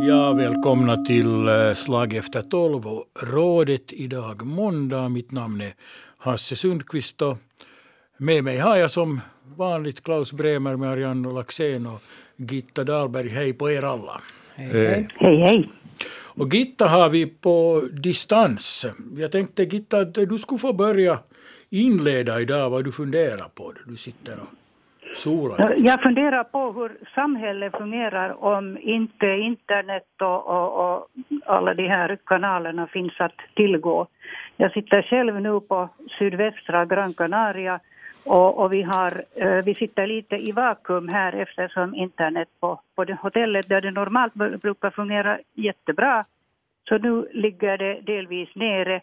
Ja, välkomna till eh, Slag efter tolv och rådet idag måndag. Mitt namn är Hasse Sundqvist och med mig har jag som vanligt Klaus Bremer, Marianne Laxén och Gitta Dahlberg. Hej på er alla. Hej. Hej, hej. Och Gitta har vi på distans. Jag tänkte Gitta att du skulle få börja inleda idag vad du funderar på. Du sitter och solar. Jag funderar på hur samhället fungerar om inte internet och, och, och alla de här kanalerna finns att tillgå. Jag sitter själv nu på sydvästra Gran Canaria och, och vi, har, eh, vi sitter lite i vakuum här eftersom internet på, på det hotellet där det normalt brukar fungera jättebra, så nu ligger det delvis nere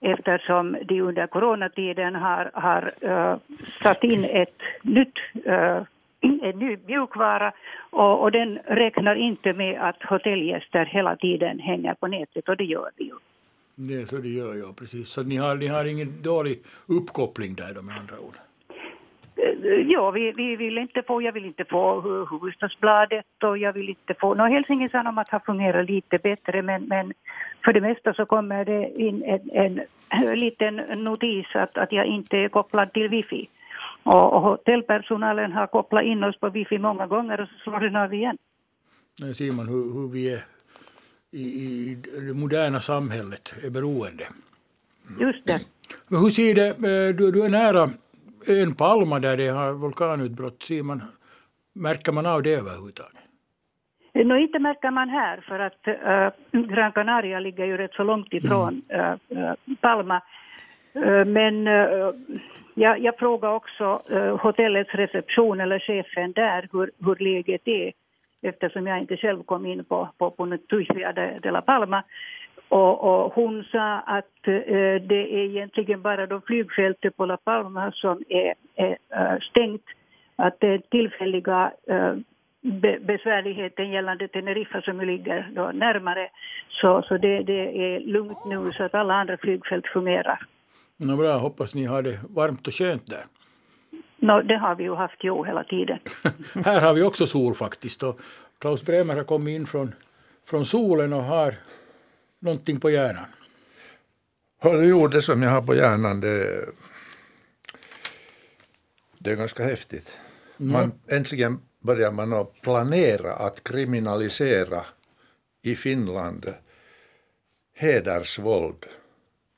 eftersom de under coronatiden har, har uh, satt in ett nytt, uh, en ny mjukvara och, och den räknar inte med att hotellgäster hela tiden hänger på nätet och det gör vi ju. Det, så det gör jag, precis. Så ni har, ni har ingen dålig uppkoppling där med andra ord? Ja, vi, vi vill inte få, jag vill inte få Hufvudstadsbladet och jag vill inte få, no, Helsingin Sanomat har fungerat lite bättre men, men för det mesta så kommer det in en, en, en liten notis att, att jag inte är kopplad till wifi. Och, och hotellpersonalen har kopplat in oss på wifi många gånger och så slår den av igen. Nu ser man hur, hur vi är i, i det moderna samhället är beroende. Just det. Men hur ser det, eh, du, du är nära ön Palma där det har vulkanutbrott, ser man, märker man av det överhuvudtaget? No, inte märker man här, för att uh, Gran Canaria ligger ju rätt så långt ifrån mm. uh, Palma. Uh, men jag, jag frågade också hotellets reception, eller chefen där, hur, hur läget är eftersom jag inte själv kom in på, på Puntuifia de, de La Palma. Och, och, hon sa att det är egentligen bara då flygfältet på La Palma som är, är äh, stängt. Att det är tillfälliga äh, be, besvärligheten gällande Teneriffa som ligger då närmare. Så, så det, det är lugnt nu så att alla andra flygfält fungerar. No, bra, hoppas ni har det varmt och skönt där. No, det har vi ju haft jo hela tiden. Här har vi också sol faktiskt. Och Klaus Bremer har kommit in från, från solen och har någonting på hjärnan. Hörru, jo, det som jag har på hjärnan det, det är ganska häftigt. Man, mm. Äntligen börjar man att planera att kriminalisera i Finland hedersvåld.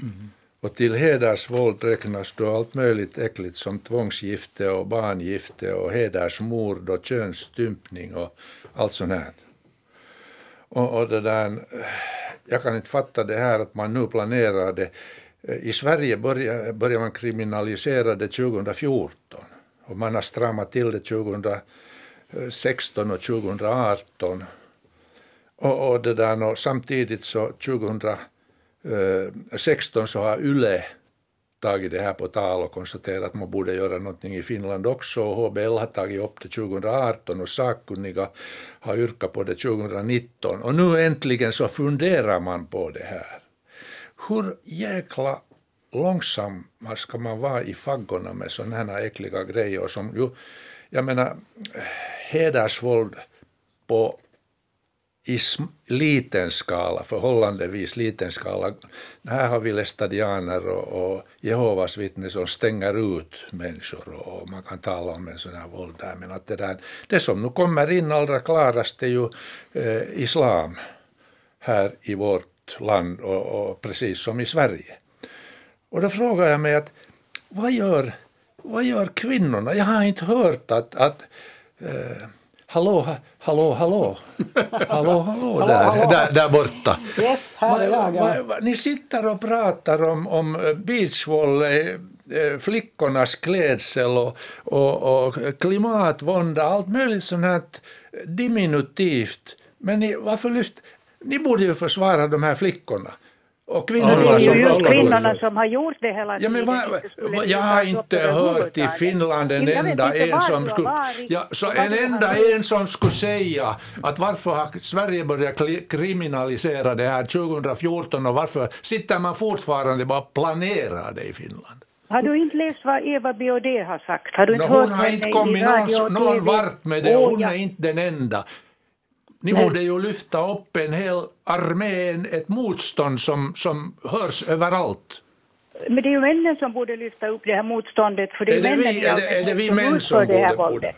Mm. Och till hedersvåld räknas då allt möjligt äckligt som tvångsgifte och barngifte och hedersmord och könsstympning och allt sånt här. Och, och det där, jag kan inte fatta det här att man nu planerar det. I Sverige började började man kriminalisera det 2014 och man har stramat till det 2016 och 2018. Och, och det där, och samtidigt så 2016 eh, så har YLE tagit det här på tal och konstaterat att man borde göra någonting i Finland också. Och HBL har tagit upp det 2018 och sakkunniga har yrkat på det 2019. Och nu äntligen så funderar man på det här. Hur jäkla långsamma ska man vara i faggorna med sådana här äckliga grejer som ju, jag menar, hedersvåld på i liten skala, förhållandevis liten skala. Här har vi lästadianer och, och Jehovas vittnen som stänger ut människor och man kan tala om en sån här våld där. Men att det, där, det som nu kommer in allra klarast är ju eh, islam här i vårt land och, och, precis som i Sverige. Och då frågar jag mig att vad gör, vad gör kvinnorna? Jag har inte hört att, att eh, Hallå, hallå, hallå. Hallå, hallå, där, hallå. Där, där borta. Yes, här är jag. Va, ni sitter och pratar om, om eh, beachvolley, eh, flickornas klädsel och, och, och klimatvånda, allt möjligt sånt här diminutivt. Men ni, varför lyft, ni borde ju försvara de här flickorna. Och kvinnorna det är ju kvinnorna som har gjort det hela tiden. Ja, men va, va, jag har inte hört i Finland en enda en som skulle, ja, så en enda en som skulle säga att varför har Sverige börjat kriminalisera det här 2014 och varför sitter man fortfarande bara planerar det i Finland? Har du inte läst vad Eva Biaudet har sagt? Har du inte no, hört hon har inte kommit någon, någon vart med det, hon är inte den enda. Ni Nej. borde ju lyfta upp en hel armé, ett motstånd som, som hörs överallt. Men det är ju männen som borde lyfta upp det här motståndet. För det är, är, det, vi, är, det, är det vi män som borde, borde?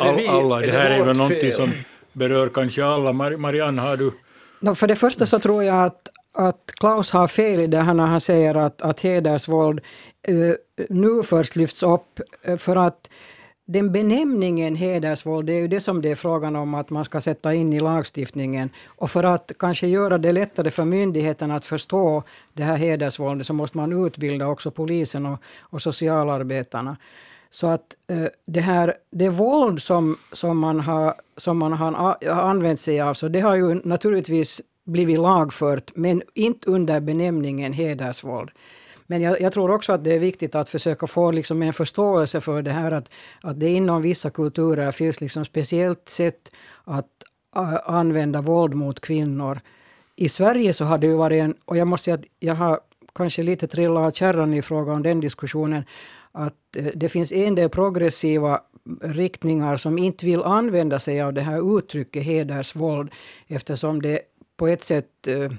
All, vi, alla, det, det här är väl någonting som berör kanske alla. Marianne, har du? No, för det första så tror jag att, att Klaus har fel i det här när han säger att, att hedersvåld uh, nu först lyfts upp. Uh, för att den benämningen hedersvåld, det är ju det som det är frågan om att man ska sätta in i lagstiftningen. Och för att kanske göra det lättare för myndigheterna att förstå det här hedersvåldet så måste man utbilda också polisen och, och socialarbetarna. Så att eh, det här det våld som, som, man har, som man har använt sig av, så det har ju naturligtvis blivit lagfört, men inte under benämningen hedersvåld. Men jag, jag, tror också att det är viktigt att försöka få liksom en förståelse för det här att, att det inom vissa kulturer finns liksom speciellt sätt att använda våld mot kvinnor. I Sverige så har det ju varit en, och jag måste säga att jag har kanske lite trillat av kärran i fråga om den diskussionen, att eh, det finns en del progressiva riktningar som inte vill använda sig av det här uttrycket hedersvåld eftersom det på ett sätt uh,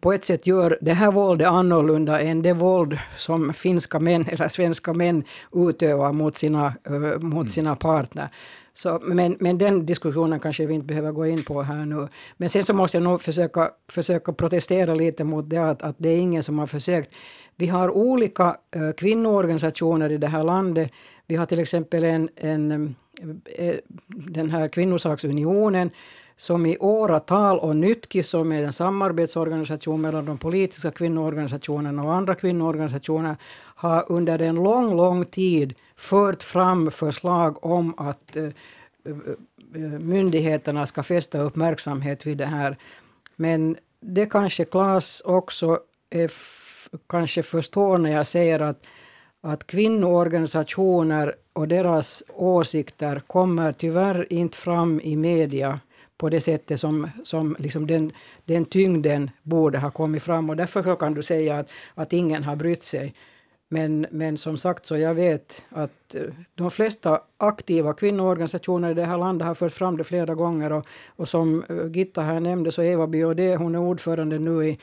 på ett sätt gör det här våldet annorlunda än det våld som finska män eller svenska män utövar mot sina, eh, mot mm. sina partner. Så, men, men den diskussionen kanske vi inte behöver gå in på här nu. Men sen så måste jag nog försöka, försöka protestera lite mot det att, att det är ingen som har försökt. Vi har olika äh, kvinnoorganisationer i det här landet. Vi har till exempel en, en, den här kvinnosaksunionen som i åratal och Nytki som är en samarbetsorganisation mellan de politiska kvinnoorganisationerna och andra kvinnoorganisationer har under en lång, lång tid fört fram förslag om att eh, eh, myndigheterna ska fästa uppmärksamhet vid det här. Men det kanske Klas också är kanske förstår när jag säger att, att kvinnoorganisationer och deras åsikter kommer tyvärr inte fram i media på det sättet som, som liksom den, den tyngden borde ha kommit fram. Och därför kan du säga att, att ingen har brytt sig. Men, men som sagt så jag vet att eh, de flesta aktiva kvinnoorganisationer i det här landet har fört fram det flera gånger. Och, och som eh, Gitta här nämnde så Eva Biaudet, hon är ordförande nu i,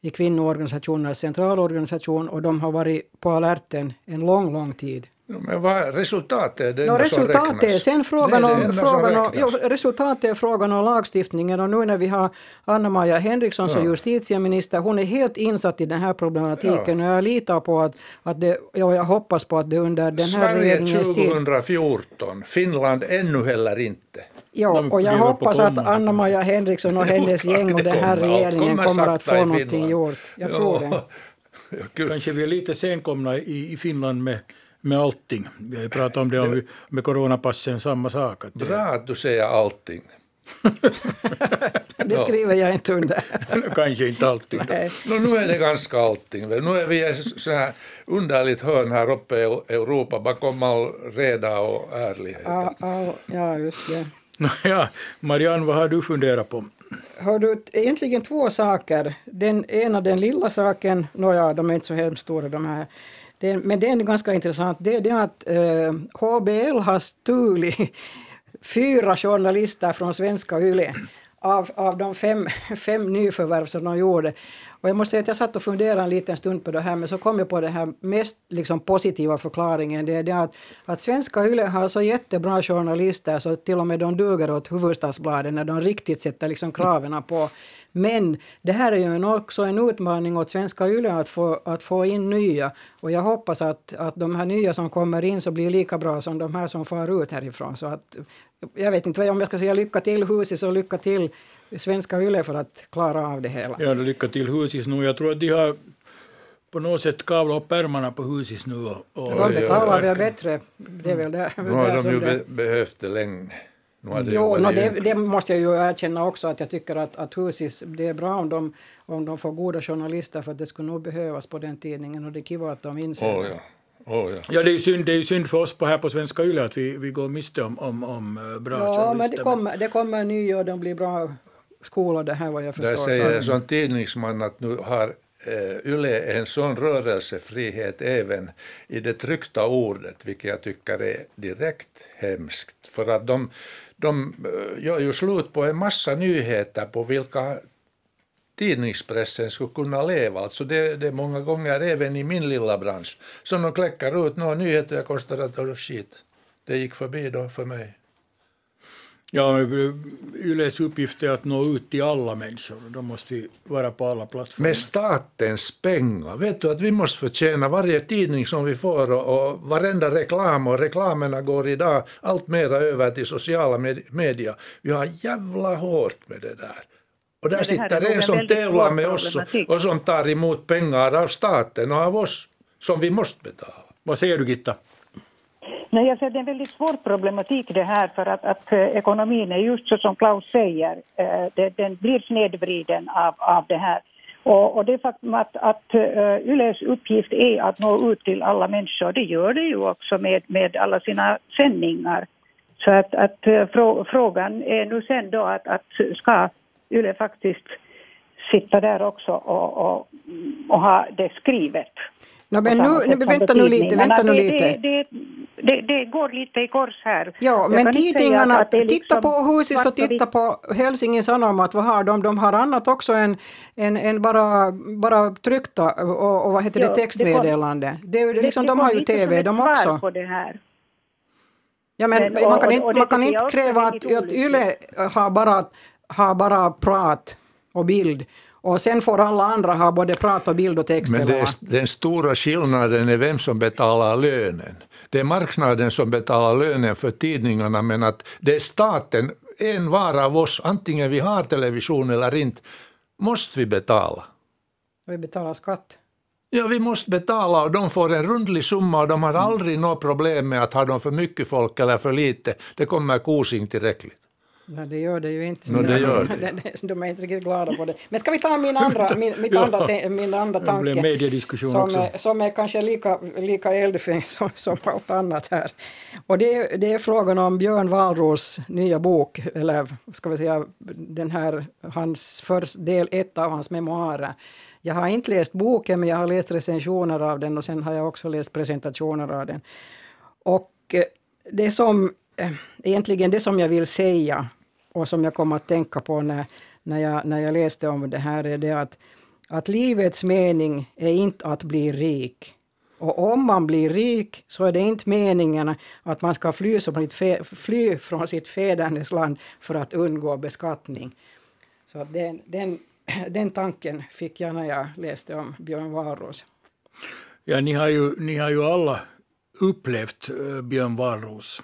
i kvinnoorganisationernas centralorganisation och de har varit på alerten en lång, lång tid. Men vad, resultatet är det no, resultatet som räknas? Sen frågan om, frågan om, jo, resultatet är frågan om lagstiftningen och nu när vi har Anna-Maja Henriksson som ja. justitieminister, hon är helt insatt i den här problematiken ja. och jag litar på att, att det, ja, jag hoppas på att det under den här Sverige regeringens tid... Sverige 2014, Finland ännu heller inte. Ja, och jag hoppas att Anna-Maja Henriksson och hennes gäng och den här regeringen kommer att få någonting gjort. Jag tror det. Kanske vi är lite senkomna i, i Finland med med allting. Vi har ju pratat om det om, med coronapassen, samma sak. Att det... Bra att du säger allting. det skriver jag inte under. Kanske inte allting. No, nu är det ganska allting. Nu är vi i så här underligt hörn här uppe i Europa bakom all reda och ärlighet. Ja, ja, ja just det. Ja, Marianne, vad har du funderat på? Har du egentligen två saker. Den ena, den lilla saken, nåja, de är inte så hemskt stora de här det, men det är ganska intressant. Det är det att eh, HBL har stulit fyra journalister från svenska YLE av, av de fem, fem nyförvärv som de gjorde. Och jag måste säga att jag satt och funderade en liten stund på det här men så kom jag på den här mest liksom, positiva förklaringen. Det är det att, att svenska YLE har så jättebra journalister så till och med de duger åt Hufvudstadsbladet när de riktigt sätter liksom, kraven på. Men det här är ju också en utmaning åt svenska YLE att få, att få in nya. Och jag hoppas att, att de här nya som kommer in så blir lika bra som de här som far ut härifrån. Så att, jag vet inte om jag ska säga lycka till Husis och lycka till svenska YLE för att klara av det hela. Ja, lycka till Husis nu. Jag tror att de har på något sätt kavlat upp ärmarna på Husis nu. Och, och de betalar väl bättre. Det är väl där, nu har de ju be behövt det länge. jo, no, det, det, måste jag ju erkänna också att jag tycker att, att Husis, det är bra om de, om de får goda journalister för att det skulle nog behövas på den tidningen och det är kul att de inser oh, ja. Oh, ja. ja, det är ju synd, det är synd för oss på här på Svenska Yle att vi, vi går miste om, om, om eh, bra ja, journalister. Ja, men det kommer, det kommer nya och de blir bra skolade här vad jag förstår. Där säger en sån tidningsman att nu har eh, Yle en sån rörelsefrihet även i det tryckta ordet, vilket jag tycker är direkt hemskt. För att de, de eh, gör ju slut på en massa nyheter på vilka tidningspressen skulle kunna leva. Alltså det, det är många gånger även i min lilla bransch som de kläcker ut några nyheter och jag konstaterar att oh, shit, det gick förbi då för mig. Ja, Yles uppgift är att nå ut till alla människor. De måste vara på alla plattformar. Med statens pengar. Vet du att vi måste förtjäna varje tidning som vi får och, och varenda reklam och reklamerna går idag allt mera över till sociala medier. Vi har jävla hårt med det där. Och där det sitter är en som tävlar med oss och som tar emot pengar av staten och av oss som vi måste betala. Vad säger du Gitta? Nej, jag säger det är en väldigt svår problematik det här för att, att eh, ekonomin är just så som Klaus säger, eh, det, den blir snedvriden av, av det här. Och, och det faktum att, att uh, Yles uppgift är att nå ut till alla människor, det gör det ju också med, med alla sina sändningar. Så att, att eh, frå, frågan är nu sen då att, att ska Yle faktiskt sitta där också och, och, och ha det skrivet. No, men nu, nu, vänta nu lite, vänta nu lite. Det, det, det, det går lite i kors här. Ja, Jag men kan tidningarna, att det är titta liksom på Husis och titta på Helsingin Sanomat, vad har de? De har annat också än, än, än bara, bara tryckta och, och vad heter Ja, det, det textmeddelande. Det, är ju liksom, det de har ju TV de också. På det här. Ja, men, Men- man och- kan och- inte, och det man kan inte kräva att, att Yle har bara, har bara prat och bild och sen får alla andra ha både prat och bild och text. Men eller det den stora skillnaden är vem som betalar lönen. Det är marknaden som betalar lönen för tidningarna men att det är staten, en var av oss, antingen vi har television eller inte, måste vi betala. Vi betalar skatt. Ja, vi måste betala och de får en rundlig summa och de har aldrig något problem med att ha de för mycket folk eller för lite. Det kommer kosing tillräckligt. Nej, det gör det ju inte. Nå, det gör det. De är inte riktigt glada på det. Men ska vi ta min andra, min, mitt Ja. andra, min andra tanke? som, också. är, som är kanske lika, lika eldfängd som, som allt annat här. Och det, är- det är frågan om Björn Wahlroos nya bok, eller ska vi säga den här, hans först, del ett av hans memoarer. Jag har inte läst boken, men jag har läst recensioner av den och sen har jag också läst presentationer av den. Och eh, det som, eh, egentligen det som jag vill säga och som jag kom att tänka på när, när, jag, när jag läste om det här är det att, att livets mening är inte att bli rik. Och om man blir rik så är det inte meningen att man ska fly, som fe, fly från sitt fädernes land för att undgå beskattning. Så den, den, den tanken fick jag när jag läste om Björn Wahlroos. Ja, ni har ju, ni har ju alla upplevt eh, Björn Wahlroos.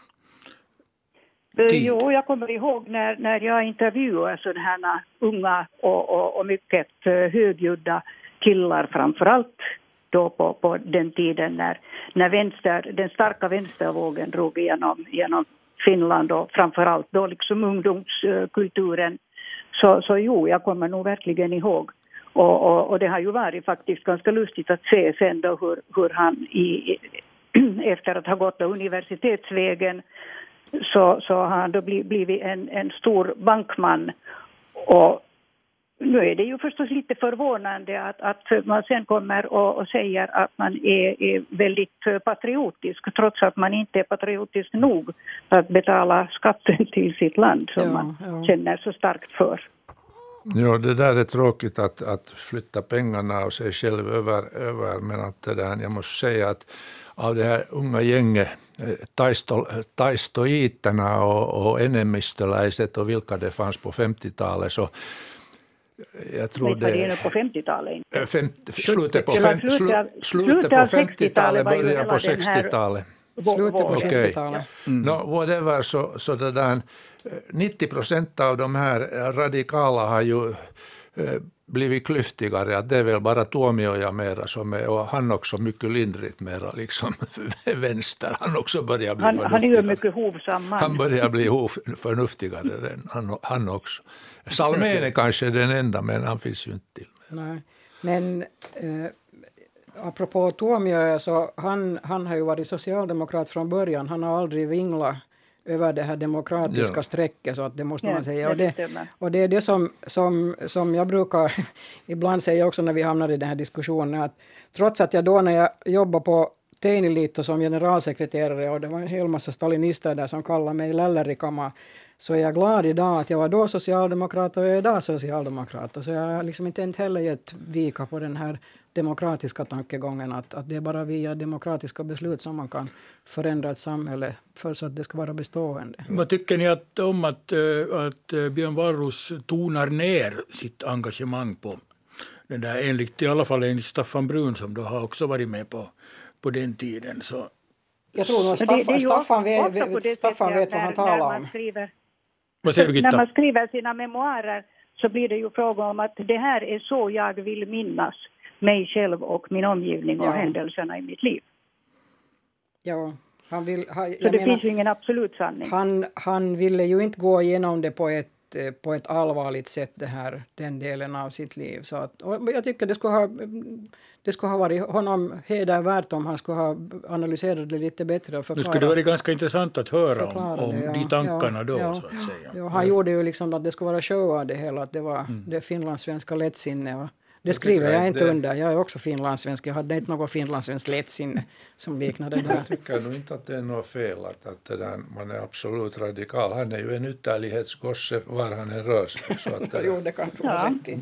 Eh. Jo, jag kommer ihåg när, när jag intervjuade sådana här unga och, och, och mycket eh, högljudda killar framför allt då på, på den tiden när, när vänster, den starka vänstervågen drog igenom, genom Finland och framför allt då liksom ungdomskulturen. Så, så jo, jag kommer nog verkligen ihåg. Och, och, och det har ju varit faktiskt ganska lustigt att se sen då hur, hur han i, efter att ha gått universitetsvägen så, så har han då bli, blivit en, en stor bankman. Och nu är det ju förstås lite förvånande att, att man sen kommer och, och säger att man är, är väldigt patriotisk trots att man inte är patriotisk nog för att betala skatten till sitt land som Ja, man ja. känner så starkt för. Ja, det där är tråkigt att, att flytta pengarna och sig själv över, över men att det där, jag måste säga att av det här unga gänget, taisto, taistoiterna och, och enemmistöläiset och vilka det fanns på 50-talet så jag tror det det på 50-talet inte. Eh, fem, slutet på, fem, slutet på av 50-talet, 60-talet var ju början på hela den här- 60-talet. Slutet på Vår- Okej. 70-talet. No, whatever, så, så det där, eh, 90 procent av de här radikala har ju blivit klyftigare. Att det är väl bara Tuomioja mera som är, och han också mycket lindrigt mera liksom vänster. Han också börjar bli Han, han är ju förnuftigare. mycket hovsam man. Han börjar bli förnuftigare, än han, han också. Salmén är kanske den enda, men han finns ju inte till. Nej. Men eh, apropå Tuomioja så han, han har ju varit socialdemokrat från början. Han har aldrig vinglat över det här demokratiska Ja. strecket, så att det måste Ja, man säga. det Och det, och det är det som, som, som jag brukar ibland säga också när vi hamnar i den här diskussionen, att trots att jag då när jag jobbade på Teinilito som generalsekreterare och det var en hel massa stalinister där som kallade mig lällerikama, så är jag glad idag att jag var då socialdemokrat och jag är idag socialdemokrat. Så jag har liksom inte inte heller gett vika på den här demokratiska tankegången att, att det är bara via demokratiska beslut som man kan förändra ett samhälle för så att det ska vara bestående. Vad tycker ni att, om att, eh, att eh, Björn Varros tonar ner sitt engagemang på den där, enligt, i alla fall enligt Staffan Brun som då har också varit med på, på den tiden. Så, Jag tror nog Men det- det Staffan, Staffan, vet, Staffan vet vad när- han talar när man om. Skriver, vad säger du när man skriver sina memoarer så blir det ju fråga om att det här är så jag vill minnas mig själv och min omgivning och Ja. händelserna i mitt liv. Ja, han, vill, ha, Så det menar, finns ju ingen absolut sanning. han, han ville ju inte gå igenom det på ett, eh, på ett allvarligt sätt, det här, den delen av sitt liv. Så att, jag tycker det skulle, ha, det skulle ha varit honom hedervärt om han skulle ha analyserat det lite bättre och Nu förklarat. skulle det vara ganska intressant att höra om, om det, ja. de tankarna Ja, då, ja. så att säga. Ja, han gjorde ju liksom att det skulle vara show av det hela, att det var Mm. det finlandssvenska lättsinne. Det Jag skriver jag att inte det- under. Jag är också finlandssvensk. Jag hade inte något finlandssvenskt lättsinne som liknade det där. Jag tycker nog inte att det är något fel att, att det där, man är absolut radikal. Han är ju en ytterlighetsgosse var han än rör sig. Så att, det- Jo, det kan du Ja. rätt.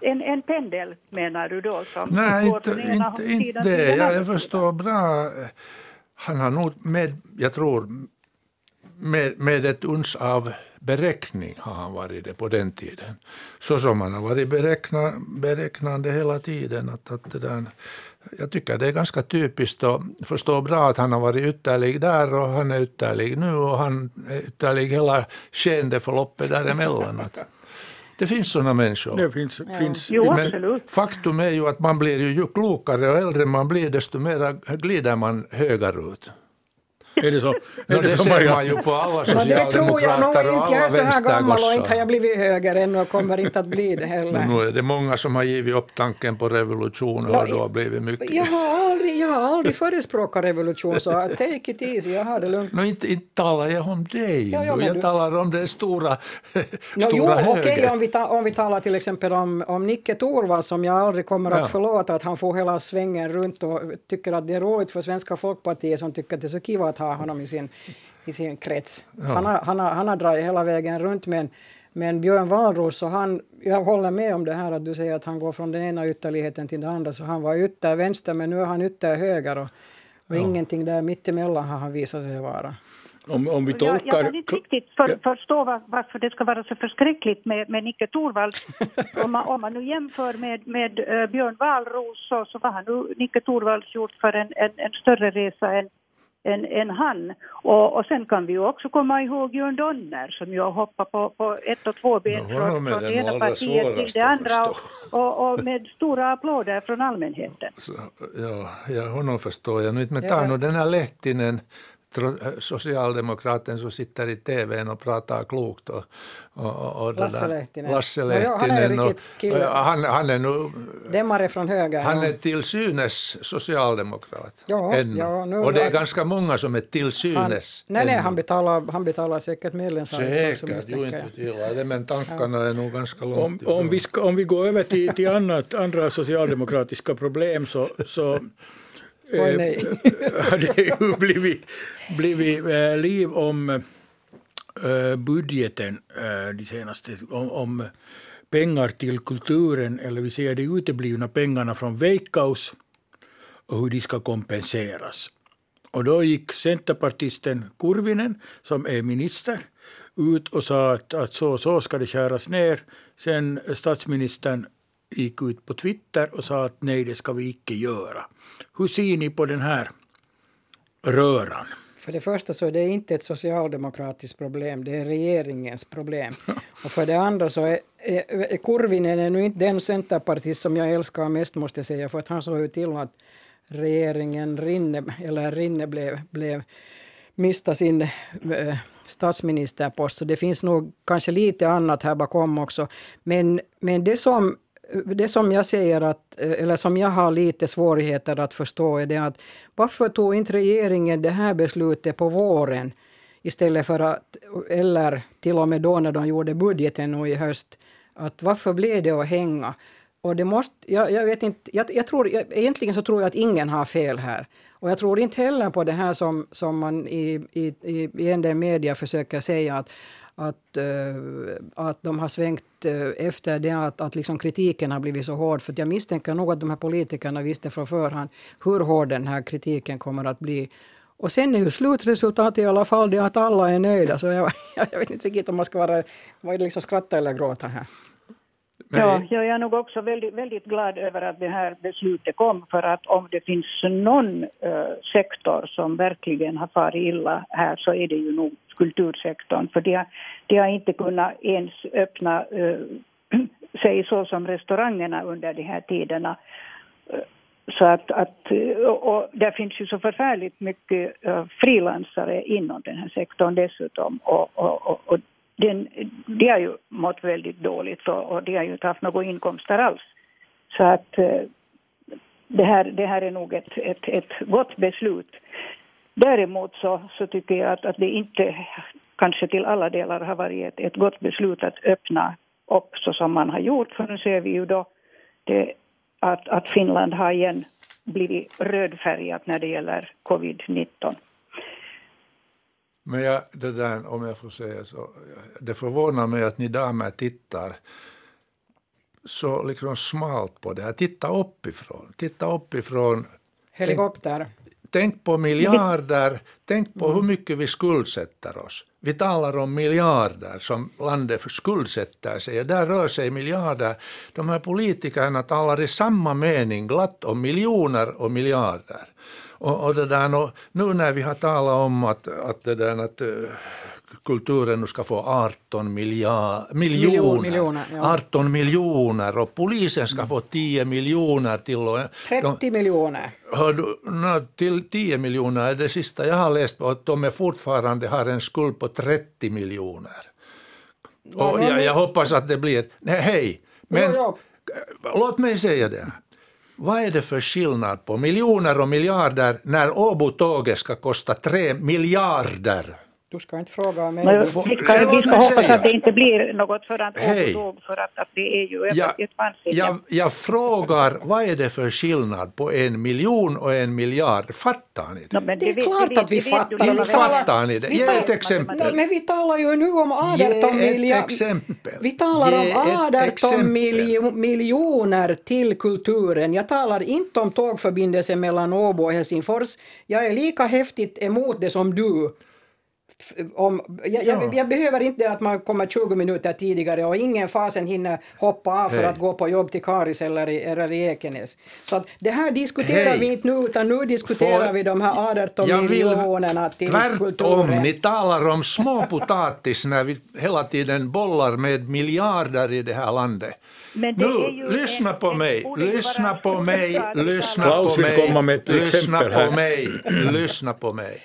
En, en pendel menar du då som Nej, inte, inte, inte det. Jag, jag förstår bra. Han har nog med, jag tror, med, med ett uns av beräkning har han varit det på den tiden. Så som han har varit beräkna, beräknande hela tiden. Att, att det där, jag tycker det är ganska typiskt och förstår bra att han har varit ytterlig där och han är ytterlig nu och han är ytterlig hela skeendeförloppet däremellan. Att det finns sådana människor. Det finns, finns Jo, Men absolut. faktum är ju att man blir ju, ju klokare och äldre man blir desto mer glider man högerut. Är det så? No, Är det det så ser man ju på alla Men det tror jag nog socialdemokrater och inte. Jag är så här gammal och inte har jag blivit höger ännu och kommer inte att bli det heller. Nu är det många som har givit upp tanken på revolution och Ja, då har blivit mycket. Aldrig, jag har aldrig förespråkat revolution, så take it easy, jag har det lugnt. No, inte, inte talar jag om dig Ja, ja, jag du- talar om den stora, No, stora jo, höger. okej om, vi ta, om vi talar till exempel om, om Nicke Torvald som jag aldrig kommer att Ja. förlåta att han får hela svängen runt och tycker att det är roligt för Svenska Folkpartiet som tycker att det är så kiva att ha honom i sin, i sin krets. Han, har, han, har, han har dragit hela vägen runt men, men Björn Wahlroos, så han, jag håller med om det här att du säger att han går från den ena ytterligheten till den andra så han var ytter vänster men nu är han ytter höger och, och ingenting där mittemellan har han visat sig vara. Om, om vi Jag, jag tolkar... kan inte riktigt för, förstå var, varför det ska vara så förskräckligt med, med Nicke Torvald. om, man, om man nu jämför med, med eh, Björn Wahlroos så, så vad har nu Nicke Torvald gjort för en, en, en större resa än, än, än han. Och, och sen kan vi ju också komma ihåg Jörn Donner som ju har hoppat på, på ett och två ben från, från det ena partiet till det andra och, och, och med stora applåder från allmänheten. Så, ja, ja, honom förstår jag nu inte. Men ta ja. nu den här Lehtinen, socialdemokraten som sitter i tvn och pratar klokt. Och, och, och, Lasse Lehtinen. Lasse Ja, ja, han är Lehtinen. och, och han, han är nu Dämmare från höger. Han ja. är till synes socialdemokrat Ja, ännu. ja, nu- och det är ganska många som är till han, synes. nej, nej, ännu. han betalar, han betalar säkert medlemsavgift också Säkert, jo misstänker inte jag. betvivlar det, men tankarna är nog ganska Om, långt om, vi ska, om vi går över till, till annat, andra socialdemokratiska problem så, så Oj, eh, nej. har det ju blivit, blivit eh, liv om eh, budgeten de senaste, om, om pengar till kulturen, eller vi säger de uteblivna pengarna från Veikkaus och hur de ska kompenseras. Och då gick centerpartisten Kurvinen, som är minister, ut och sa att, att så och så ska det skäras ner. Sen statsministern gick ut på Twitter och sa att nej, det ska vi icke göra. Hur ser ni på den här röran? För det första så är det inte ett socialdemokratiskt problem, det är regeringens problem. Och för det andra så är, är, Kurvinen är nu inte den centerpartist som jag älskar mest måste jag säga, för att han såg ju till att regeringen Rinne, eller Rinne blev, blev mista sin eh, statsministerpost. Så det finns nog kanske lite annat här bakom också. Men, men det som det som jag säger att, eh, eller som jag har lite svårigheter att förstå är det att varför tog inte regeringen det här beslutet på våren istället för att, eller till och med då när de gjorde budgeten nu i höst, att varför blev det att hänga? Och det måste, jag, jag vet inte, jag, jag tror, jag, egentligen så tror jag att ingen har fel här. Och jag tror inte heller på det här som, som man i, i, i, i en del media försöker säga att, att, uh, att de har svängt uh, efter det att, att liksom kritiken har blivit så hård. För jag misstänker nog att de här politikerna visste från förhand hur hård den här kritiken kommer att bli. Och sen är ju slutresultatet i alla fall det att alla är nöjda. Så jag, jag vet inte riktigt om man ska vara, vara liksom skratta eller gråta här. Ja, jag är nog också väldigt, väldigt glad över att det här beslutet kom för att om det finns någon uh, sektor som verkligen har farit illa här så är det ju nog kultursektorn för de har, de har inte kunnat ens öppna uh, sig så som restaurangerna under de här tiderna. Eh, så att, att eh, och där finns ju så förfärligt mycket frilansare inom den här sektorn dessutom och, och, och den, de har ju mått väldigt dåligt och, och de har ju inte haft några inkomster alls. Så att det här, det här är nog ett, ett, ett gott beslut. Däremot så, så tycker jag att, att det inte kanske till alla delar har varit ett, ett gott beslut att öppna upp så som man har gjort. För nu ser vi ju då det, att, att Finland har igen blivit rödfärgat när det gäller covid-19. Men jag, det där, om jag får säga så, det förvånar mig att ni damer tittar så liksom smalt på det här. Titta uppifrån. Titta uppifrån. Helikopter. Tänk, tänk på miljarder. Tänk på hur mycket vi skuldsätter oss. Vi talar om miljarder som landet skuldsätter sig. Där rör sig miljarder. De här politikerna talar i samma mening glatt om miljoner och miljarder. Och, och det där, nu när vi har talat om att, att, det där, att uh, kulturen nu ska få 18 miljard, miljoner, miljoner ja. 18 miljoner och polisen ska få 10 miljoner till. Och, 30 miljoner. Du, no, till 10 miljoner är det sista jag har läst på att de är fortfarande har en skuld på 30 miljoner. Och jag, jag hoppas att det blir, nej hej, men låt mig säga det. Vad är det för skillnad på miljoner och miljarder när Åbo-tåget ska kosta tre miljarder? Du ska inte fråga mig. Men, vi ska, vi ska hoppas att det inte blir något sådant Åbo-tåg för att, att, det är ju jag, ett vansinne. Jag, jag frågar, vad är det för skillnad på en miljon och en miljard? Fattar ni det? No, det, det är vet, klart att vi fattar. Hur fattar ni det? Ge ett exempel. No, men vi talar ju nu om 18 miljarder. Vi talar om 18 miljo, miljoner till kulturen. Jag talar inte om tågförbindelse mellan Åbo och Helsingfors. Jag är lika häftigt emot det som du om, jag, ja. jag, jag, behöver inte att man kommer 20 minuter tidigare och ingen fasen hinner hoppa av för hey. att gå på jobb till Karis eller i, eller i Ekenäs. Så att det här diskuterar hey. vi inte nu utan nu diskuterar Får, vi de här 18 miljonerna till tvärtom, kulturen. ni talar om småpotatis när vi hela tiden bollar med miljarder i det här landet. nu, lyssna en, på mig, lyssna på mig, lyssna på mig, lyssna på mig, lyssna på mig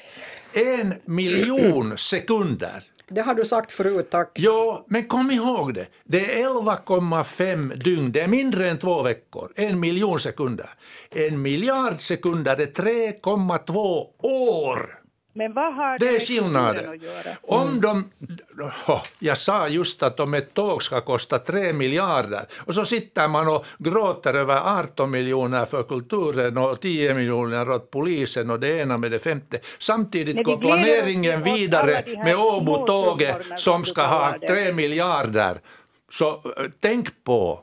en miljon sekunder. Det har du sagt förut, tack. Jo, men kom ihåg det. Det är 11,5 dygn, det är mindre än två veckor. En miljon sekunder. En miljard sekunder är 3,2 år. Men vad har det, det är skillnaden. Att göra? Om de, oh, jag sa just att om ett tåg ska kosta 3 miljarder och så sitter man och gråter över 18 miljoner för kulturen och 10 miljoner åt polisen och det ena med det femte. Samtidigt går planeringen vidare med Åbo-tåget som ska ha 3 miljarder. Så eh, tänk på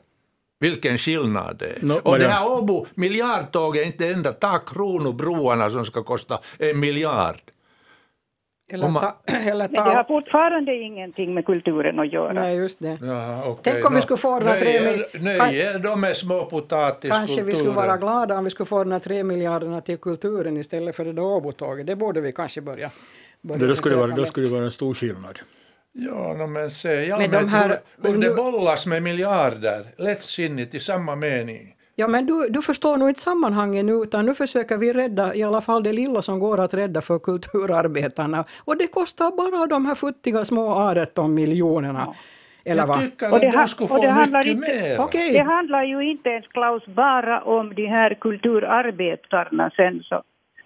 vilken skillnad det är. No, och det här Åbo miljardtåget är inte det enda. Ta Kronobroarna som ska kosta en miljard. Eller ta, eller ta... Men det har fortfarande ingenting med kulturen att göra. Nej, just det. Ja, okay. Tänk om no, vi skulle få den här tre miljarderna... De är småpotatis Kanske vi skulle vara glada om vi skulle få den här tre miljarderna till kulturen istället för det där Åbotåget. Det borde vi kanske börja, börja det skulle vara, Det skulle vara en stor skillnad. Ja, no, men se, ja, men de här, hur, hur det bollas med miljarder lättsinnigt i samma mening. Ja, men du, du förstår nog inte sammanhanget nu, utan nu försöker vi rädda i alla fall det lilla som går att rädda för kulturarbetarna. Och det kostar bara de här futtiga små 18 miljonerna. Ja. Eller jag tycker att de skulle få mycket inte, mer. Okay. Det handlar ju inte ens, Klaus, bara om de här kulturarbetarna sen så,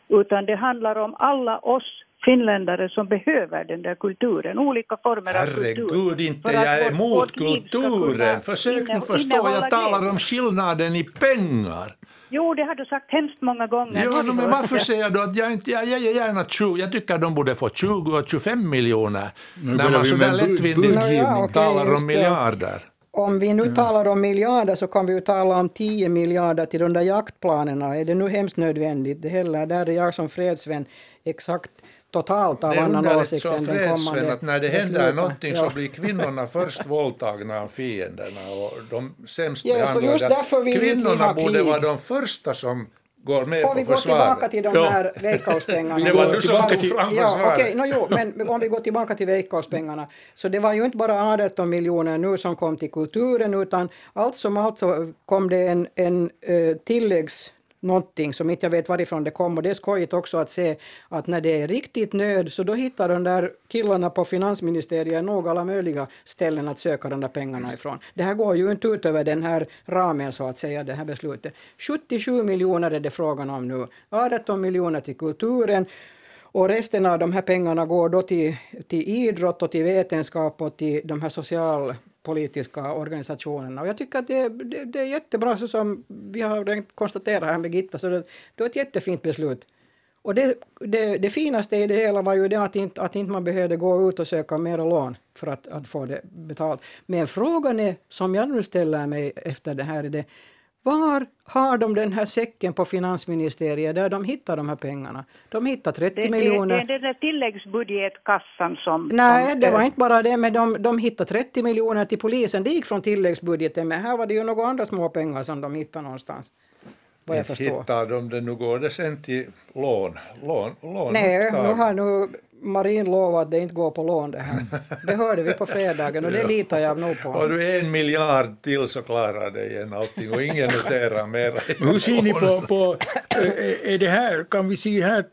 utan det handlar om alla oss finländare som behöver den där kulturen, olika former av kultur. Herregud, inte jag är emot kulturen. Försök nu förstå, jag talar om skillnaden i pengar. Jo, det har du sagt hemskt många gånger. No, men varför säger du att jag inte, jag, jag ger gärna 20, jag tycker att de borde få 20 och 25 miljoner. Nu när man sådär lättvindigt. Ja, okej, talar om miljarder. Om vi nu talar om miljarder så kan vi ju tala om 10 miljarder till de där jaktplanerna. Är det nu hemskt nödvändigt? Det heller, där är jag som fredsvän exakt totalt av annan åsikt än den kommande att när det händer någonting så blir kvinnorna först våldtagna av fienderna och de sämst Ja, så behandlade. just därför vill vi Kvinnorna ha borde vara de första som går med Får vi på gå försvaret. tillbaka till de här Veikkauspengarna? Det var du som tog fram Ja, försvaret. okej, no, jo, men om vi går tillbaka till Veikkauspengarna. Så det var ju inte bara 18 miljoner nu som kom till kulturen utan allt som allt så kom det en, en uh, tilläggs någonting som inte jag vet varifrån det kom och det är skojigt också att se att när det är riktigt nöd så då hittar de där killarna på finansministeriet nog alla möjliga ställen att söka de där pengarna ifrån. Det här går ju inte ut över den här ramen så att säga, det här beslutet. 77 miljoner är det frågan om nu. 18 miljoner till kulturen och resten av de här pengarna går då till, till idrott och till vetenskap och till de här socialpolitiska organisationerna. Och jag tycker att det, det, det är jättebra, så som vi har konstaterat här med Gitta, så det, det är ett jättefint beslut. Och det, det, det finaste i det hela var ju det att inte, att inte man behövde gå ut och söka mera lån för att, att få det betalt. Men frågan är, som jag nu ställer mig efter det här, är det var har de den här säcken på finansministeriet där de hittar de här pengarna? De hittar 30 Det, det, miljoner. det är den där tilläggsbudgetkassan som... Nej, som, det var inte bara det, men de, de hittade 30 miljoner till polisen. Det gick från tilläggsbudgeten, men här var det ju några andra små pengar som de hittade någonstans. Vad jag förstår. hittar de det, nu går det sen till lån. lån, lån Nej, nu har nu Marin lovat att det inte går på lån det här. Det hörde vi på fredagen och det litar jag nog på. Har du en miljard till så klarar det igen allting och ingen noterar. Men hur ser ni på, på är är det här, kan vi se här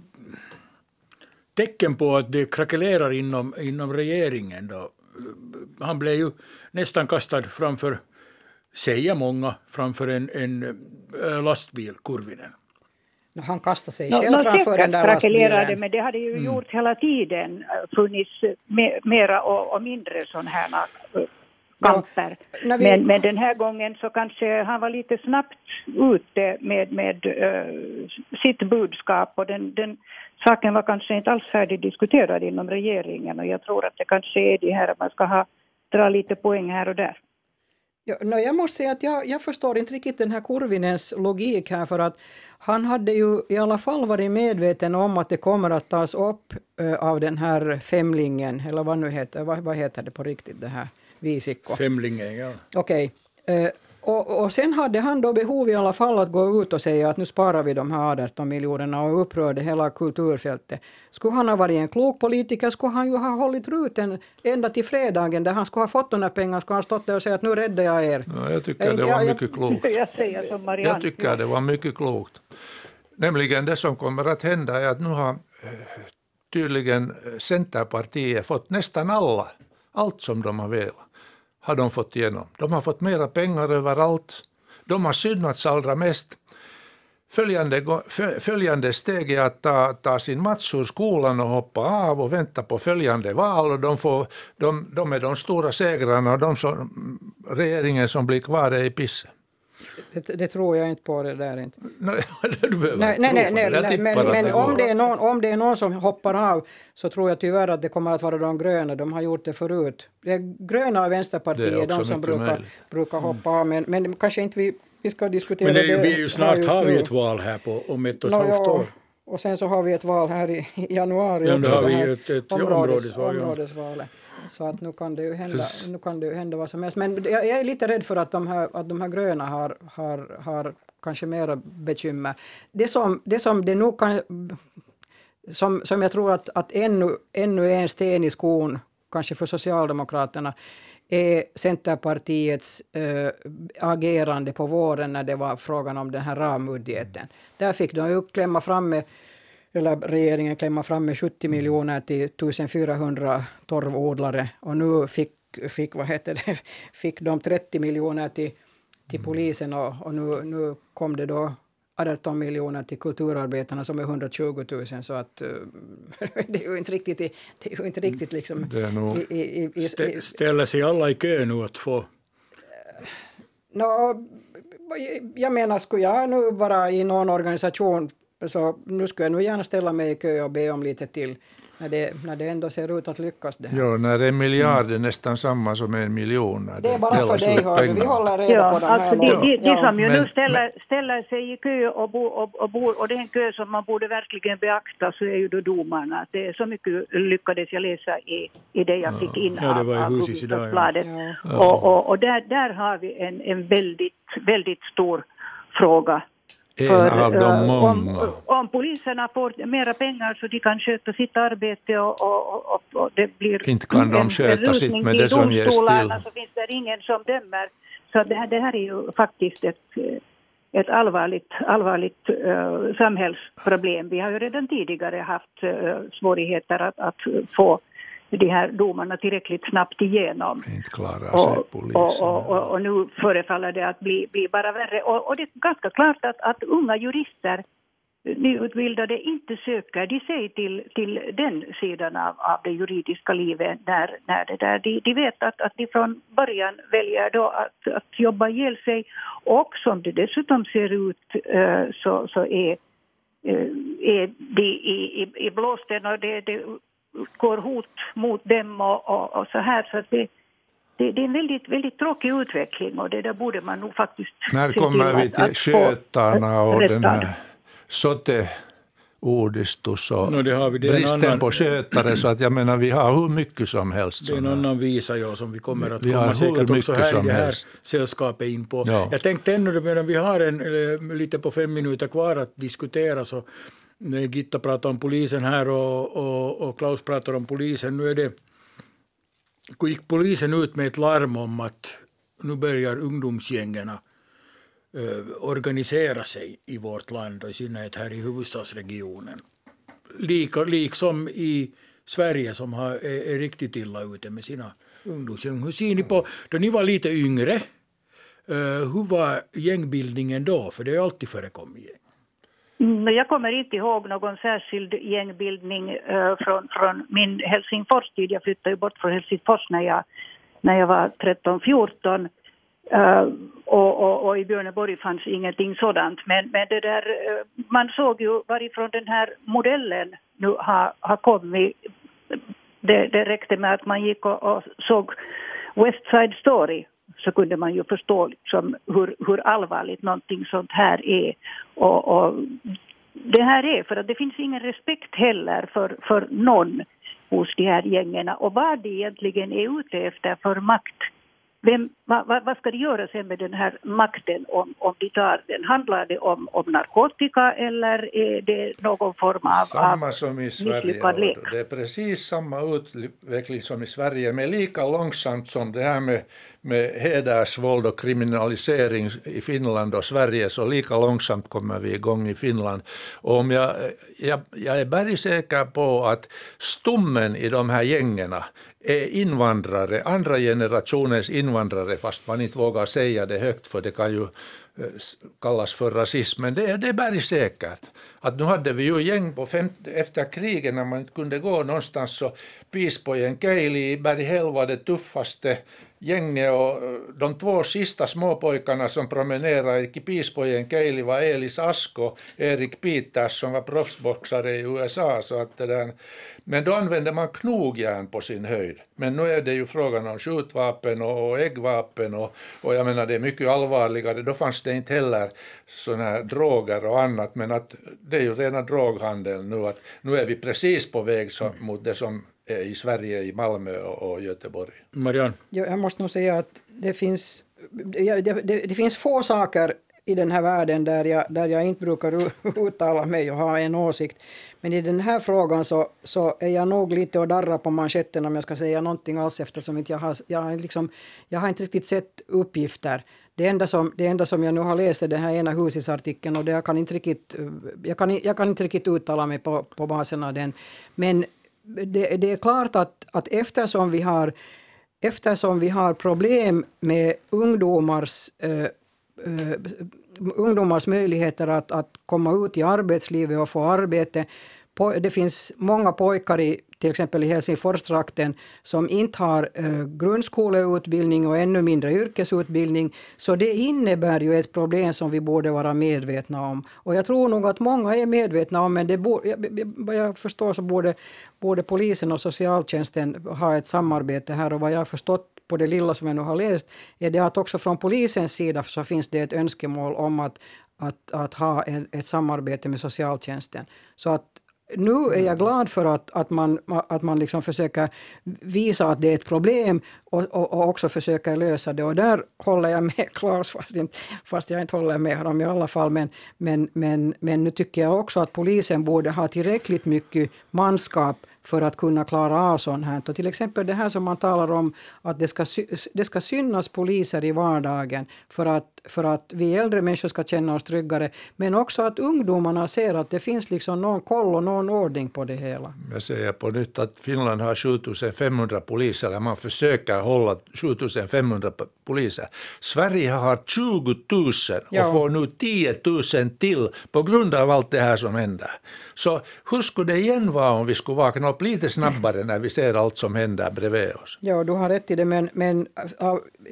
tecken på att det krackelerar inom, inom regeringen då? Han blev ju nästan kastad framför, säger många, framför en, en äh, lastbil, Kurvinen. Han kastade sig själv no, framför den där lastbilen. men det hade Mm. ju gjort hela tiden äh, funnits me, mera och, och mindre sådana här kamper. när vi- Men, men den här gången så kanske han var lite snabbt ute med, med äh, sitt budskap och den, den saken var kanske inte alls färdigdiskuterad inom regeringen och jag tror att det kanske är det här att man ska ha, dra lite poäng här och där. Ja, no, jag måste säga att jag, jag förstår inte riktigt den här Kurvinens logik här för att han hade ju i alla fall varit medveten om att det kommer att tas upp eh, av den här femlingen, eller vad nu heter, vad, vad heter det på riktigt det här, Visikko? Femlingen, ja. Okej. Eh, och, och sen hade han då behov i alla fall att gå ut och säga att nu sparar vi de här 18 miljonerna och upprörde hela kulturfältet. Skulle han ha varit en klok politiker skulle han ju ha hållit ruten ända till fredagen där han skulle ha fått de här pengarna, skulle han stått där och säga att nu räddar jag er. Ja, jag tycker det var mycket klokt. Jag säger som Marianne. Jag tycker det var mycket klokt. Nämligen det som kommer att hända är att nu har eh, tydligen eh, Centerpartiet fått nästan alla, allt som de har velat, har de fått igenom. De har fått mera pengar överallt. De har synats allra mest. Följande, följande steg är att ta, ta sin mats ur skolan och hoppa av och vänta på följande val. Och de, får, de, de är de stora segrarna och de som, regeringen som blir kvar är i pisse. Det, det tror jag inte på det där inte. Nej, du behöver Nej, inte nej, tro nej, på nej, det. Jag nej men, men det om, det är någon, om det är någon som hoppar av så tror jag tyvärr att det kommer att vara de gröna. De har gjort det förut. Det är gröna och Vänsterpartiet är är de som brukar, möjligt. brukar hoppa av. Men, men kanske inte vi, vi ska diskutera Men det, det vi är ju här snart har vi ett val här på, om ett och ett halvt år. Och sen så har vi ett val här i januari. Ja, då har vi ett- ett områdes, områdesval, ja. områdesvalet. Så att nu kan det ju hända, nu kan det ju hända vad som helst. Men jag, jag är lite rädd för att de här, att de här gröna har, har, har kanske mera bekymmer. Det som det, som det nog kan... Som, som jag tror att, att ännu, ännu är en sten i skon, kanske för Socialdemokraterna, är Centerpartiets äh, agerande på våren när det var frågan om den här rambudgeten. Där fick de ju klämma fram med eller regeringen klämma fram med 70 miljoner till 1400 torvodlare. Och nu fick, fick, vad heter det, fick de 30 miljoner till, till polisen. Och, och nu, nu kom det då 18 miljoner till kulturarbetarna som är 120 000 så att uh, det är ju inte riktigt, det är ju inte riktigt liksom... Det är nog... I, i, i, Stä, ställer sig alla i kö nu att få... No, jag menar, skulle jag nu vara i någon organisation så nu skulle jag nog gärna ställa mig i kö och be om lite till när det, när det ändå ser ut att lyckas. Det här. Jo, när en miljard är nästan samma som en miljon. Det är bara för dig, hör Vi håller reda ja, på de här. Alltså de, de, de som ju men, nu ställer, ställer sig i kö och, bo, och, och, bor, och det är en kö som man borde verkligen beakta, så är ju då domarna. Det är så mycket lyckades jag läsa i, i det jag fick in ja, det var av Hufvudstadsbladet. Ja. Och, och, och där, där har vi en, en väldigt, väldigt stor fråga en för, av de eh, många. Om, om poliserna får mera pengar så de kan sköta sitt arbete och, och, och, och det blir Inte kan de sköta sitt med det som ges till. så finns det ingen som dömer. Så det här, det här är ju faktiskt ett, ett allvarligt, allvarligt uh, samhällsproblem. Vi har ju redan tidigare haft uh, svårigheter att, att få de här domarna tillräckligt snabbt igenom. Inte klarar sig polisen. Och, och, och, nu förefaller det att bli, bli bara värre. Och, och det är ganska klart att, att unga jurister, nyutbildade, inte söker de sig till, till den sidan av, av det juridiska livet. När, när det där, de, de vet att, att de från början väljer då att, att jobba ihjäl sig. Och som det dessutom ser ut eh, så, så är eh, är de i, i, i blåsten och det, det går hot mot dem och, och, och så här. Så det, det, det, är en väldigt, väldigt tråkig utveckling och det där borde man nog faktiskt När kommer vi till skötarna och den här sote uudistus och no, det har vi. Det bristen annan, på skötare så att jag menar vi har hur mycket som helst. Det är en annan visa ja, som vi kommer att vi komma säkert också här i det här helst. sällskapet in på. Ja. Jag tänkte ännu medan vi har en, lite på fem minuter kvar att diskutera så Gitta pratar om polisen här och, och, och Klaus pratar om polisen. Nu är det, gick polisen ut med ett larm om att nu börjar ungdomsgängen eh, organisera sig i vårt land och i synnerhet här i huvudstadsregionen. Lika, liksom i Sverige som har, är, är riktigt illa ute med sina ungdomsgäng. Hur ser ni på, då ni var lite yngre, eh, hur var gängbildningen då? För det har alltid förekommit gäng. Mm, jag kommer inte ihåg någon särskild gängbildning uh, från, från min Helsingfors-tid. Jag flyttade bort från Helsingfors när jag, när jag var 13-14. Uh, eh, och, och, och, i Björneborg fanns ingenting sådant. Men, men det där, uh, man såg ju varifrån den här modellen nu har, har kommit. Det, det räckte med att man gick och, och såg West Side Story så kunde man ju förstå liksom hur, hur allvarligt någonting sånt här är. Och, och, det här är för att det finns ingen respekt heller för, för någon hos de här gängen och vad de egentligen är ute efter för makt vem, vad, vad ska de göra sen med den här makten om, om de tar den? Handlar det om, om narkotika eller är det någon form av Samma som i Sverige. Det är precis samma utveckling som i Sverige, men lika långsamt som det här med, med hedersvåld och kriminalisering i Finland och Sverige, så lika långsamt kommer vi igång i Finland. Och om jag, jag, jag är bergsäker på att stommen i de här gängen är invandrare, andra generationens invandrare, fast man inte vågar säga det högt för det kan ju eh, kallas för rasism, men det, det är bergsäkert. Att nu hade vi ju gäng på femte, efter kriget när man inte kunde gå någonstans så Pispojen Keili i Berghäll var det tuffaste gänget och de två sista småpojkarna som promenerade i Pispojen Keili var Elis Asko och Erik Peters som var proffsboxare i USA. Så att där, men då använde man knogjärn på sin höjd. Men nu är det ju frågan om skjutvapen och, och äggvapen och, och jag menar det är mycket allvarligare. Då fanns det inte heller sådana här droger och annat men att det är ju rena droghandeln nu. Att nu är vi precis på väg så, mot det som i Sverige, i Malmö och, Göteborg. Marianne? Jag måste nog säga att det finns, det, det, det finns få saker i den här världen där jag, där jag inte brukar uttala mig och ha en åsikt. Men i den här frågan så, så är jag nog lite och darra på manschetten om jag ska säga någonting alls eftersom inte jag, har, jag, har liksom, jag har inte riktigt sett uppgifter. Det enda, som, det enda som jag nu har läst är den här ena husisartikeln och det jag, kan inte riktigt, jag, kan, jag kan inte riktigt uttala mig på, på basen av den. Men det, det är klart att, att eftersom vi har eftersom vi har problem med ungdomars äh, ungdomars möjligheter att, att komma ut i arbetslivet och få arbete. Det finns många pojkar i till exempel i Helsingforstrakten som inte har eh, grundskoleutbildning och ännu mindre yrkesutbildning. Så det innebär ju ett problem som vi borde vara medvetna om. Och jag tror nog att många är medvetna om, men det borde, vad jag förstår så borde både polisen och socialtjänsten ha ett samarbete här. Och vad jag har förstått på det lilla som jag nu har läst, är det att också från polisens sida så finns det ett önskemål om att, att, att ha ett, ett samarbete med socialtjänsten. Så att nu är jag glad för att, att man, att man liksom försöker visa att det är ett problem och, och, och också försöker lösa det. Och där håller jag med Claes, fast, inte, fast jag inte håller med honom i alla fall. Men, men, men, men nu tycker jag också att polisen borde ha tillräckligt mycket manskap för att kunna klara av sånt här. Och till exempel det här som man talar om att det ska, det ska synas poliser i vardagen för att, för att vi äldre människor ska känna oss tryggare. Men också att ungdomarna ser att det finns liksom någon koll och någon ordning på det hela. Jag säger på nytt att Finland har 7500 poliser, eller man försöker hålla 7500 poliser. Sverige har 20 000 och ja. får nu 10 000 till på grund av allt det här som händer. Så hur skulle det igen vara om vi skulle vakna upp lite snabbare när vi ser allt som händer bredvid oss? Ja, du har rätt i det, men, men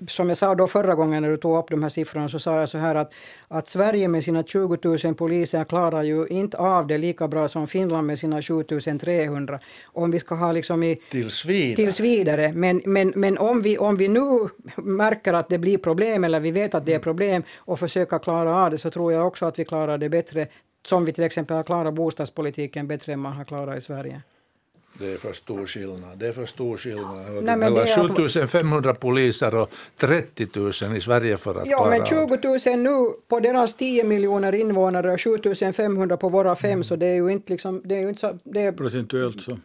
som jag sa då förra gången när du tog upp de här siffrorna så sa jag så här att, att Sverige med sina 20 000 poliser klarar ju inte av det lika bra som Finland med sina 7 300. Om vi ska ha liksom i... Tills vidare. Tills vidare. Men, men, men om, vi, om vi nu märker att det blir problem eller vi vet att det är problem och försöker klara av det så tror jag också att vi klarar det bättre som vi till exempel har klarat bostadspolitiken bättre än man har klarat i Sverige. Det är för stor skillnad. Det är för stor skillnad. Nej, Mellan 7500 poliser och 30 000 i Sverige för att ja, klara men 20 000 nu på deras 10 miljoner invånare och 7500 på våra fem, mm. så det är ju inte liksom... Det är ju inte så, det är Procentuellt så.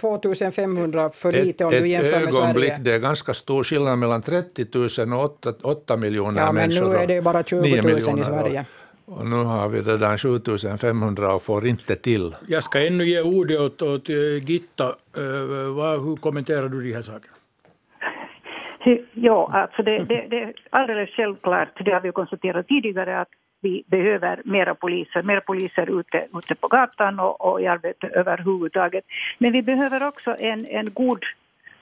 2500 för lite om ett, du jämför med Sverige. Ett ögonblick, det är ganska stor skillnad mellan 30 000 och 8, 8 miljoner ja, människor. Ja, men nu är det bara 20 000 i Sverige. Och nu har vi redan 7500 och får inte till. Jag ska ännu ge ordet åt, åt eh, Gitta. Uh, vad, hur kommenterar du de här sakerna? Ja, alltså det, det, det är alldeles självklart, det har vi konstaterat tidigare, att vi behöver mera poliser, mera poliser ute, ute på gatan och, och i arbete överhuvudtaget. Men vi behöver också en, en god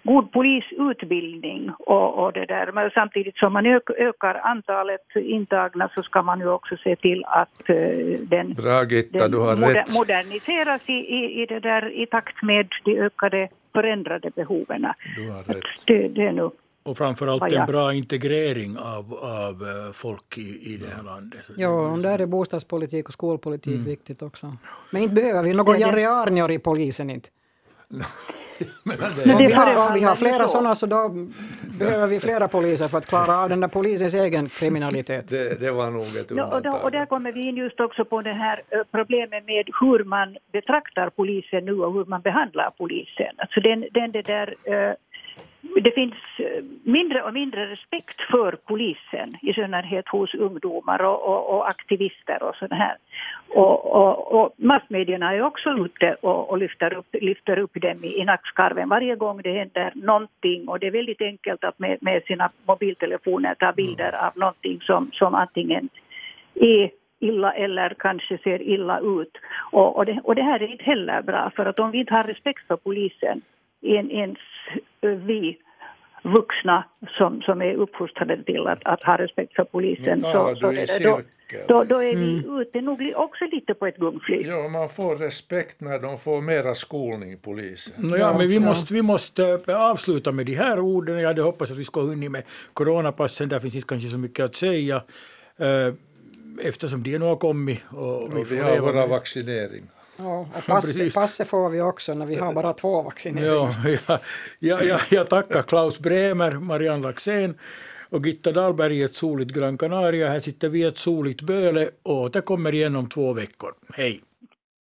god polisutbildning och, och det där. Men samtidigt som man ökar antalet intagna så ska man ju också se till att uh, den, Bra, Gitta, den moder, moderniseras i, i, i, det där, i takt med de ökade förändrade behoven. Du har rätt. Det, det är nu och framförallt en bra integrering av, av eh, folk i, i det här landet. Ja, och där är bostadspolitik och skolpolitik mm. viktigt också. Men inte behöver vi någon Jari Arnior i polisen inte. Om, vi har, om vi har flera sådana så då behöver vi flera poliser för att klara av den där polisens egen kriminalitet. Det, det var nog ett undantag. Ja, och, då, och där kommer vi in just också på det här problemet med hur man betraktar polisen nu och hur man behandlar polisen. Alltså den, den det där det finns eh, mindre och mindre respekt för polisen, i synnerhet hos ungdomar och, och, och aktivister och sådär. här. Och, och, och, massmedierna är också ute och, och lyfter, upp, lyfter upp dem i, i nackskarven varje gång det händer någonting och det är väldigt enkelt att med, med sina mobiltelefoner ta bilder av någonting som, som antingen är illa eller kanske ser illa ut. Och, och, det, och det här är inte heller bra för att om vi inte har respekt för polisen ens vi vuxna som, som är uppfostrade till att, att ha respekt för polisen. Så, så det, då, då, då är vi mm. ute nog också lite på ett gungfly. Ja, man får respekt när de får mera skolning, polisen. No, ja, men vi måste, vi måste eh, avsluta med de här orden. Jag hade hoppats att vi skulle hunnit med coronapassen, där finns inte kanske så mycket att säga. Eh, eftersom de nu har kommit. Och, och vi, vi har våra vaccinering. Ja, och pass, passet får vi också när vi har bara två vaccineringar. Ja, ja, ja, ja, jag tackar Klaus Bremer, Marianne Laxén och Gitta Dahlberg i ett soligt Gran Canaria. Här sitter vi i ett soligt Böle och återkommer igen om två veckor. Hej!